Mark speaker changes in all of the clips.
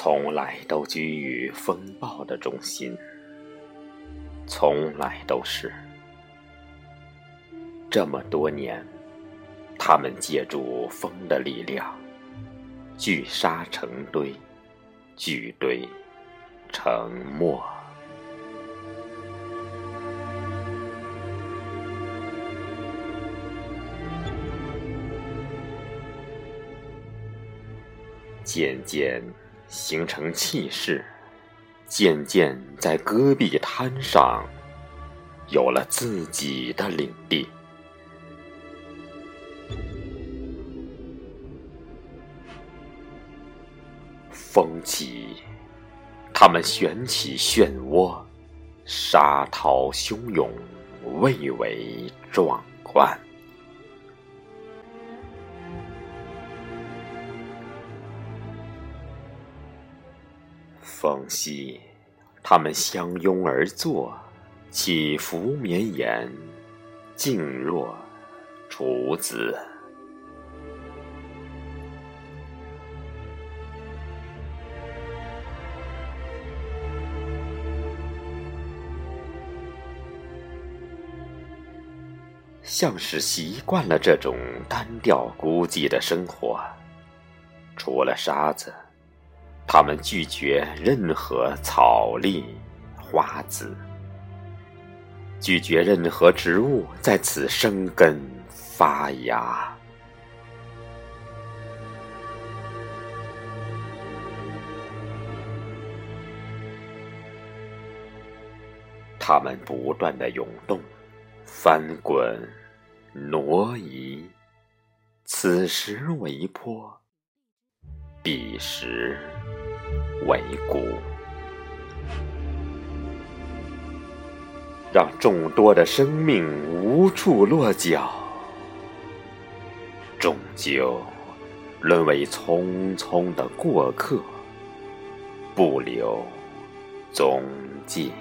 Speaker 1: 从来都居于风暴的中心，从来都是。这么多年，他们借助风的力量，聚沙成堆，聚堆成沫。渐渐形成气势，渐渐在戈壁滩上有了自己的领地。风起，他们旋起漩涡，沙涛汹涌，蔚为壮观。缝隙，他们相拥而坐，起伏绵延，静若处子。像是习惯了这种单调孤寂的生活，除了沙子。他们拒绝任何草粒、花籽，拒绝任何植物在此生根发芽。它们不断的涌动、翻滚、挪移，此时为坡，彼时。为谷，让众多的生命无处落脚，终究沦为匆匆的过客，不留踪迹。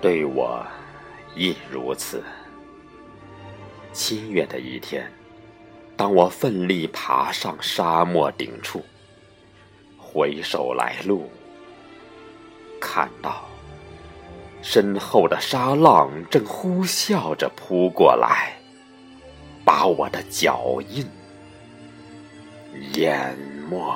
Speaker 1: 对我亦如此。七月的一天，当我奋力爬上沙漠顶处，回首来路，看到身后的沙浪正呼啸着扑过来，把我的脚印淹没。